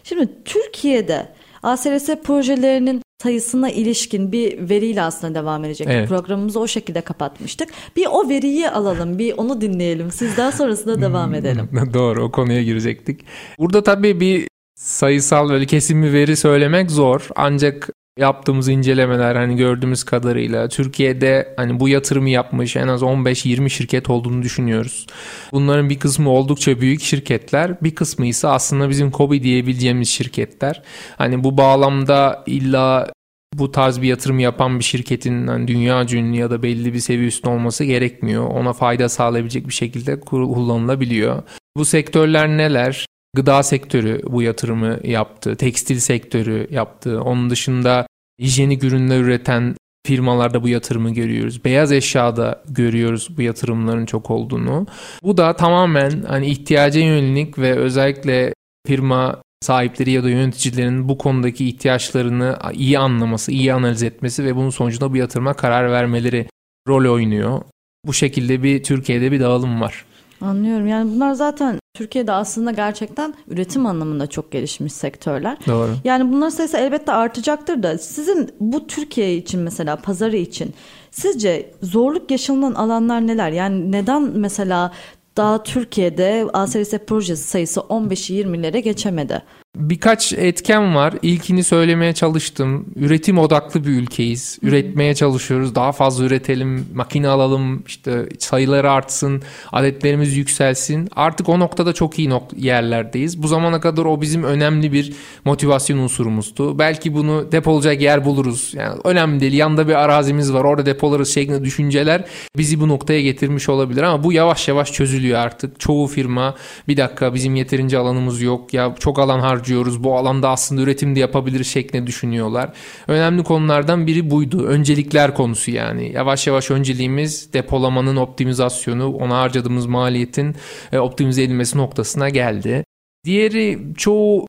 Şimdi Türkiye'de ASRS projelerinin sayısına ilişkin bir veriyle aslında devam edecek. Evet. Programımızı o şekilde kapatmıştık. Bir o veriyi alalım, bir onu dinleyelim. Siz daha sonrasında devam hmm, edelim. Doğru, o konuya girecektik. Burada tabii bir sayısal böyle kesin bir veri söylemek zor. Ancak yaptığımız incelemeler hani gördüğümüz kadarıyla Türkiye'de hani bu yatırımı yapmış en az 15-20 şirket olduğunu düşünüyoruz. Bunların bir kısmı oldukça büyük şirketler, bir kısmı ise aslında bizim KOBİ diyebileceğimiz şirketler. Hani bu bağlamda illa bu tarz bir yatırım yapan bir şirketin hani dünya ünlü ya da belli bir seviye üstünde olması gerekmiyor. Ona fayda sağlayabilecek bir şekilde kullanılabiliyor. Bu sektörler neler? Gıda sektörü bu yatırımı yaptı, tekstil sektörü yaptı. Onun dışında hijyenik ürünler üreten firmalarda bu yatırımı görüyoruz. Beyaz eşyada görüyoruz bu yatırımların çok olduğunu. Bu da tamamen hani ihtiyaca yönelik ve özellikle firma sahipleri ya da yöneticilerin bu konudaki ihtiyaçlarını iyi anlaması, iyi analiz etmesi ve bunun sonucunda bu yatırıma karar vermeleri rol oynuyor. Bu şekilde bir Türkiye'de bir dağılım var. Anlıyorum. Yani bunlar zaten Türkiye'de aslında gerçekten üretim anlamında çok gelişmiş sektörler. Doğru. Yani bunların sayısı elbette artacaktır da sizin bu Türkiye için mesela pazarı için sizce zorluk yaşanılan alanlar neler? Yani neden mesela daha Türkiye'de ASRS projesi sayısı 15'i 20'lere geçemedi? Birkaç etken var. İlkini söylemeye çalıştım. Üretim odaklı bir ülkeyiz. Üretmeye çalışıyoruz. Daha fazla üretelim, makine alalım, işte sayıları artsın, adetlerimiz yükselsin. Artık o noktada çok iyi nok- yerlerdeyiz. Bu zamana kadar o bizim önemli bir motivasyon unsurumuzdu. Belki bunu depolayacak yer buluruz. Yani önemli değil. Yanında bir arazimiz var. Orada depolarız şeklinde düşünceler bizi bu noktaya getirmiş olabilir ama bu yavaş yavaş çözülüyor artık. Çoğu firma bir dakika bizim yeterince alanımız yok ya çok alan harcıyoruz. Bu alanda aslında üretim de yapabilir şeklinde düşünüyorlar. Önemli konulardan biri buydu. Öncelikler konusu yani. Yavaş yavaş önceliğimiz depolamanın optimizasyonu, ona harcadığımız maliyetin e, optimize edilmesi noktasına geldi. Diğeri çoğu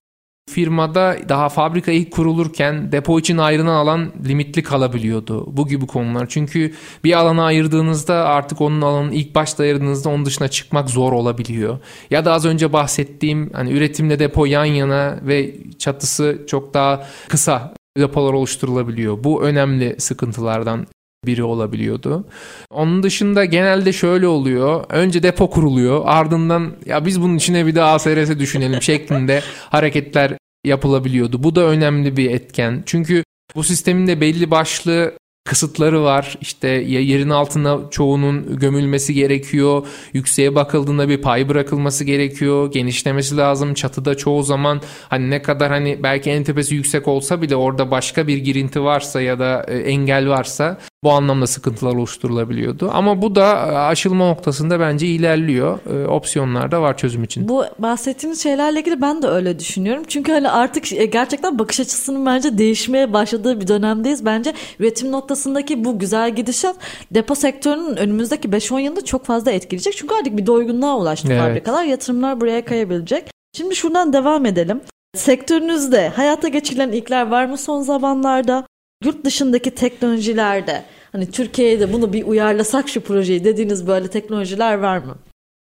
firmada daha fabrika ilk kurulurken depo için ayrılan alan limitli kalabiliyordu. Bu gibi konular. Çünkü bir alana ayırdığınızda artık onun alanını ilk başta ayırdığınızda onun dışına çıkmak zor olabiliyor. Ya da az önce bahsettiğim hani üretimle depo yan yana ve çatısı çok daha kısa depolar oluşturulabiliyor. Bu önemli sıkıntılardan biri olabiliyordu. Onun dışında genelde şöyle oluyor. Önce depo kuruluyor. Ardından ya biz bunun içine bir de ASRS düşünelim şeklinde hareketler yapılabiliyordu. Bu da önemli bir etken. Çünkü bu sistemin de belli başlı kısıtları var. İşte yerin altına çoğunun gömülmesi gerekiyor. Yükseğe bakıldığında bir pay bırakılması gerekiyor. Genişlemesi lazım. Çatıda çoğu zaman hani ne kadar hani belki en tepesi yüksek olsa bile orada başka bir girinti varsa ya da engel varsa bu anlamda sıkıntılar oluşturulabiliyordu. Ama bu da aşılma noktasında bence ilerliyor. Opsiyonlar da var çözüm için. Bu bahsettiğiniz şeylerle ilgili ben de öyle düşünüyorum. Çünkü hani artık gerçekten bakış açısının bence değişmeye başladığı bir dönemdeyiz. Bence üretim noktasındaki bu güzel gidişat depo sektörünün önümüzdeki 5-10 yılda çok fazla etkileyecek. Çünkü artık bir doygunluğa ulaştı evet. fabrikalar. Yatırımlar buraya kayabilecek. Şimdi şuradan devam edelim. Sektörünüzde hayata geçirilen ilkler var mı son zamanlarda? Yurt dışındaki teknolojilerde hani Türkiye'de bunu bir uyarlasak şu projeyi dediğiniz böyle teknolojiler var mı?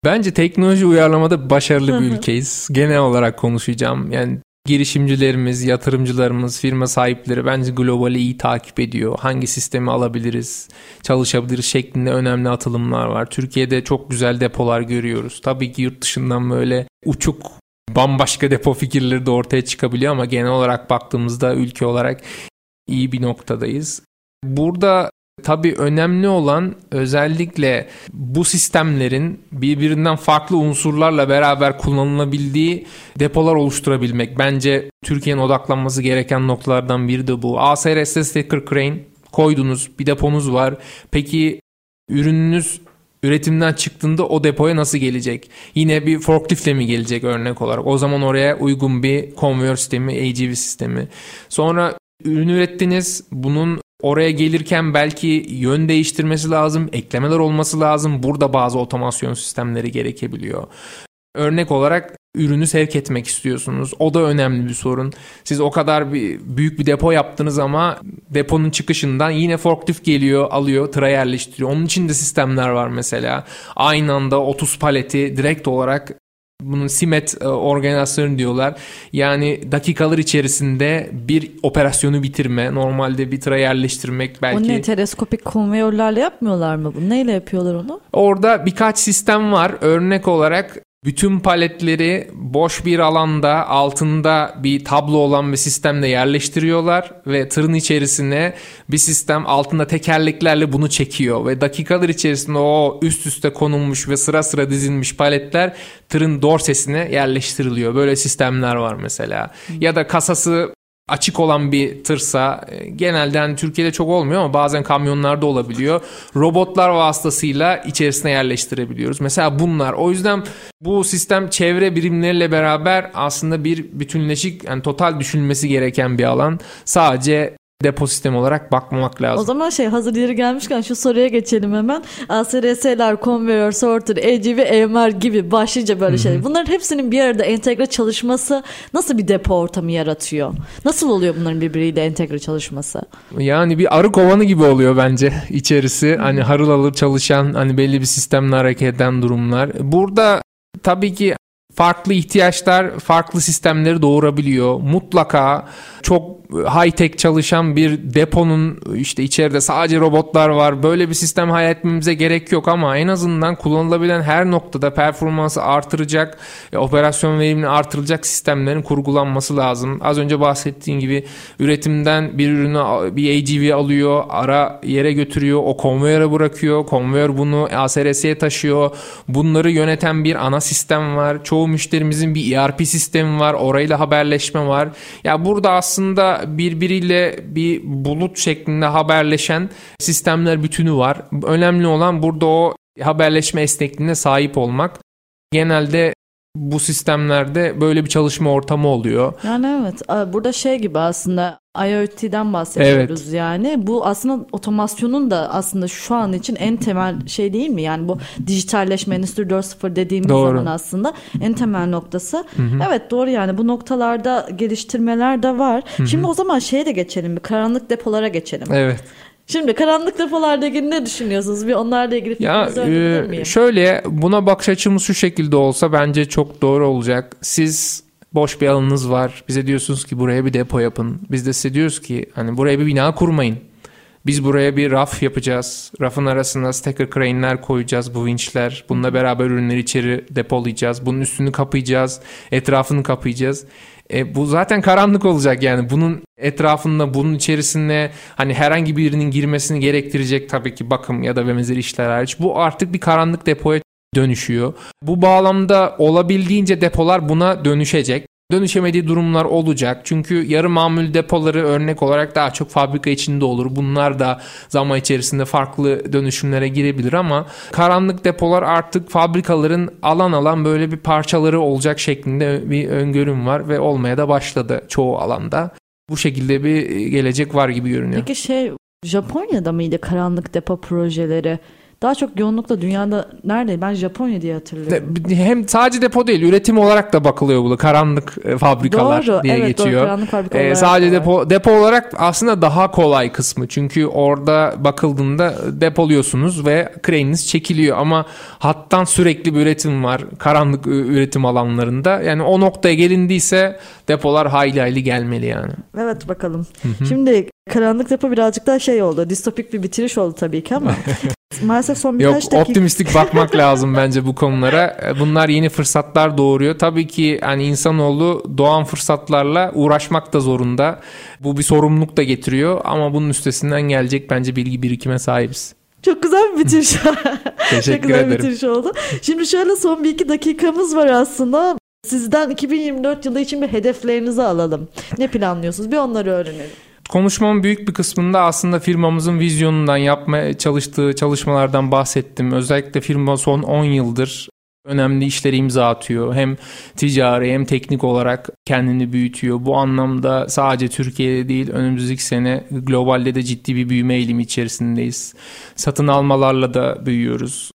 Bence teknoloji uyarlamada başarılı bir ülkeyiz. Genel olarak konuşacağım. Yani girişimcilerimiz, yatırımcılarımız, firma sahipleri bence globali iyi takip ediyor. Hangi sistemi alabiliriz, çalışabiliriz şeklinde önemli atılımlar var. Türkiye'de çok güzel depolar görüyoruz. Tabii ki yurt dışından böyle uçuk bambaşka depo fikirleri de ortaya çıkabiliyor ama genel olarak baktığımızda ülke olarak iyi bir noktadayız. Burada tabii önemli olan özellikle bu sistemlerin birbirinden farklı unsurlarla beraber kullanılabildiği depolar oluşturabilmek. Bence Türkiye'nin odaklanması gereken noktalardan biri de bu. ASRS Stacker Crane koydunuz, bir deponuz var. Peki ürününüz üretimden çıktığında o depoya nasıl gelecek? Yine bir forkliftle mi gelecek örnek olarak? O zaman oraya uygun bir konveyör sistemi, AGV sistemi. Sonra ürün ürettiniz. Bunun oraya gelirken belki yön değiştirmesi lazım, eklemeler olması lazım. Burada bazı otomasyon sistemleri gerekebiliyor. Örnek olarak ürünü sevk etmek istiyorsunuz. O da önemli bir sorun. Siz o kadar bir büyük bir depo yaptınız ama deponun çıkışından yine forklift geliyor, alıyor, tıra yerleştiriyor. Onun için de sistemler var mesela. Aynı anda 30 paleti direkt olarak bunun simet e, organizasyonu diyorlar. Yani dakikalar içerisinde bir operasyonu bitirme, normalde bir tıra yerleştirmek belki. O ne teleskopik konveyörlerle yapmıyorlar mı bunu? Neyle yapıyorlar onu? Orada birkaç sistem var. Örnek olarak bütün paletleri boş bir alanda altında bir tablo olan bir sistemle yerleştiriyorlar ve tırın içerisine bir sistem altında tekerleklerle bunu çekiyor ve dakikalar içerisinde o üst üste konulmuş ve sıra sıra dizilmiş paletler tırın dorsesine yerleştiriliyor. Böyle sistemler var mesela. Ya da kasası açık olan bir tırsa e, genelde hani Türkiye'de çok olmuyor ama bazen kamyonlarda olabiliyor. Robotlar vasıtasıyla içerisine yerleştirebiliyoruz. Mesela bunlar. O yüzden bu sistem çevre birimleriyle beraber aslında bir bütünleşik yani total düşünülmesi gereken bir alan. Sadece depo sistemi olarak bakmamak lazım. O zaman şey hazır yeri gelmişken şu soruya geçelim hemen. ASRS'ler, Conveyor, Sorter, EG ve EMR gibi başlıca böyle şeyler. Bunların hepsinin bir arada entegre çalışması nasıl bir depo ortamı yaratıyor? Nasıl oluyor bunların birbiriyle entegre çalışması? Yani bir arı kovanı gibi oluyor bence içerisi. Hani harıl alır çalışan hani belli bir sistemle hareket eden durumlar. Burada tabii ki farklı ihtiyaçlar farklı sistemleri doğurabiliyor. Mutlaka çok high tech çalışan bir deponun işte içeride sadece robotlar var. Böyle bir sistem hayal etmemize gerek yok ama en azından kullanılabilen her noktada performansı artıracak, e, operasyon verimini artıracak sistemlerin kurgulanması lazım. Az önce bahsettiğim gibi üretimden bir ürünü bir AGV alıyor, ara yere götürüyor, o konveyöre bırakıyor. Konveyör bunu ASRS'ye taşıyor. Bunları yöneten bir ana sistem var. Çoğu müşterimizin bir ERP sistemi var. Orayla haberleşme var. Ya burada aslında birbiriyle bir bulut şeklinde haberleşen sistemler bütünü var. Önemli olan burada o haberleşme esnekliğine sahip olmak. Genelde bu sistemlerde böyle bir çalışma ortamı oluyor. Yani evet burada şey gibi aslında IoT'den bahsediyoruz evet. yani. Bu aslında otomasyonun da aslında şu an için en temel şey değil mi? Yani bu dijitalleşme Endüstri 4.0 dediğimiz doğru. zaman aslında en temel noktası. Hı hı. Evet doğru yani bu noktalarda geliştirmeler de var. Hı hı. Şimdi o zaman şeye de geçelim bir karanlık depolara geçelim. Evet. Şimdi karanlık depolarla ilgili ne düşünüyorsunuz? Bir onlarla ilgili fikrinizi ya, e, Şöyle buna bakış açımız şu şekilde olsa bence çok doğru olacak. Siz boş bir alanınız var. Bize diyorsunuz ki buraya bir depo yapın. Biz de size diyoruz ki hani buraya bir bina kurmayın. Biz buraya bir raf yapacağız. Rafın arasına stacker crane'ler koyacağız, bu vinçler. Bununla beraber ürünleri içeri depolayacağız. Bunun üstünü kapayacağız, etrafını kapayacağız. E, bu zaten karanlık olacak yani. Bunun etrafında, bunun içerisinde hani herhangi birinin girmesini gerektirecek tabii ki bakım ya da benzeri işler hariç. Bu artık bir karanlık depoya dönüşüyor. Bu bağlamda olabildiğince depolar buna dönüşecek. Dönüşemediği durumlar olacak. Çünkü yarı mamül depoları örnek olarak daha çok fabrika içinde olur. Bunlar da zaman içerisinde farklı dönüşümlere girebilir ama karanlık depolar artık fabrikaların alan alan böyle bir parçaları olacak şeklinde bir öngörüm var ve olmaya da başladı çoğu alanda. Bu şekilde bir gelecek var gibi görünüyor. Peki şey Japonya'da mıydı karanlık depo projeleri? Daha çok yoğunlukla dünyada nerede? Ben Japonya diye hatırlıyorum. Hem sadece depo değil, üretim olarak da bakılıyor bu karanlık e, fabrikalar doğru, diye evet, geçiyor. Doğru, karanlık fabrikalar. Ee, sadece depo depo olarak aslında daha kolay kısmı. Çünkü orada bakıldığında depoluyorsunuz ve crane'iniz çekiliyor ama hattan sürekli bir üretim var karanlık üretim alanlarında. Yani o noktaya gelindiyse depolar hayli hayli gelmeli yani. Evet bakalım. Hı-hı. Şimdi karanlık depo birazcık daha şey oldu. Distopik bir bitiriş oldu tabii ki ama Maalesef son birkaç Yok, dakika. optimistik bakmak lazım bence bu konulara. Bunlar yeni fırsatlar doğuruyor. Tabii ki hani insanoğlu doğan fırsatlarla uğraşmak da zorunda. Bu bir sorumluluk da getiriyor ama bunun üstesinden gelecek bence bilgi birikime sahibiz. Çok güzel bir bitiriş. Teşekkür Çok güzel ederim. bir bitiriş oldu. Şimdi şöyle son bir iki dakikamız var aslında. Sizden 2024 yılı için bir hedeflerinizi alalım. Ne planlıyorsunuz? Bir onları öğrenelim. Konuşmamın büyük bir kısmında aslında firmamızın vizyonundan yapmaya çalıştığı çalışmalardan bahsettim. Özellikle firma son 10 yıldır önemli işleri imza atıyor. Hem ticari hem teknik olarak kendini büyütüyor. Bu anlamda sadece Türkiye'de değil önümüzdeki sene globalde de ciddi bir büyüme eğilimi içerisindeyiz. Satın almalarla da büyüyoruz.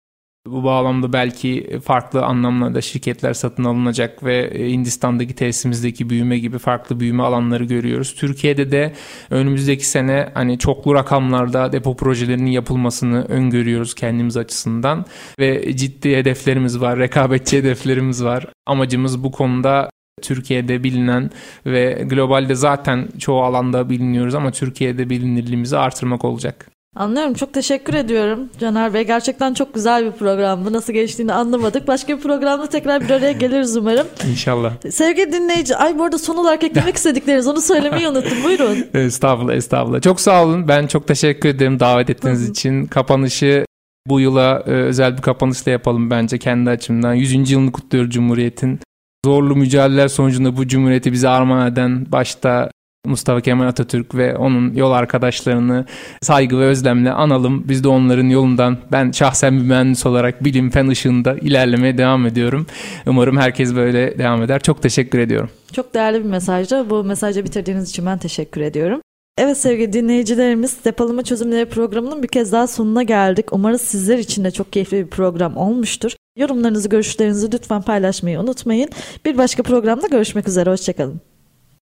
Bu bağlamda belki farklı anlamlarda şirketler satın alınacak ve Hindistan'daki tesisimizdeki büyüme gibi farklı büyüme alanları görüyoruz. Türkiye'de de önümüzdeki sene hani çoklu rakamlarda depo projelerinin yapılmasını öngörüyoruz kendimiz açısından ve ciddi hedeflerimiz var, rekabetçi hedeflerimiz var. Amacımız bu konuda Türkiye'de bilinen ve globalde zaten çoğu alanda biliniyoruz ama Türkiye'de bilinirliğimizi artırmak olacak. Anlıyorum. Çok teşekkür ediyorum Caner Bey. Gerçekten çok güzel bir programdı. Nasıl geçtiğini anlamadık. Başka bir programda tekrar bir araya geliriz umarım. İnşallah. Sevgili dinleyici, ay bu arada son olarak eklemek istedikleriniz onu söylemeyi unuttum. Buyurun. estağfurullah, estağfurullah. Çok sağ olun. Ben çok teşekkür ederim davet ettiğiniz için. Kapanışı bu yıla e, özel bir kapanışla yapalım bence kendi açımdan. 100. yılını kutluyor Cumhuriyet'in. Zorlu mücadeleler sonucunda bu Cumhuriyeti bize armağan eden başta Mustafa Kemal Atatürk ve onun yol arkadaşlarını saygı ve özlemle analım. Biz de onların yolundan ben şahsen bir mühendis olarak bilim fen ışığında ilerlemeye devam ediyorum. Umarım herkes böyle devam eder. Çok teşekkür ediyorum. Çok değerli bir mesajdı. Bu mesajı bitirdiğiniz için ben teşekkür ediyorum. Evet sevgili dinleyicilerimiz Depolama Çözümleri programının bir kez daha sonuna geldik. Umarız sizler için de çok keyifli bir program olmuştur. Yorumlarınızı, görüşlerinizi lütfen paylaşmayı unutmayın. Bir başka programda görüşmek üzere. Hoşçakalın.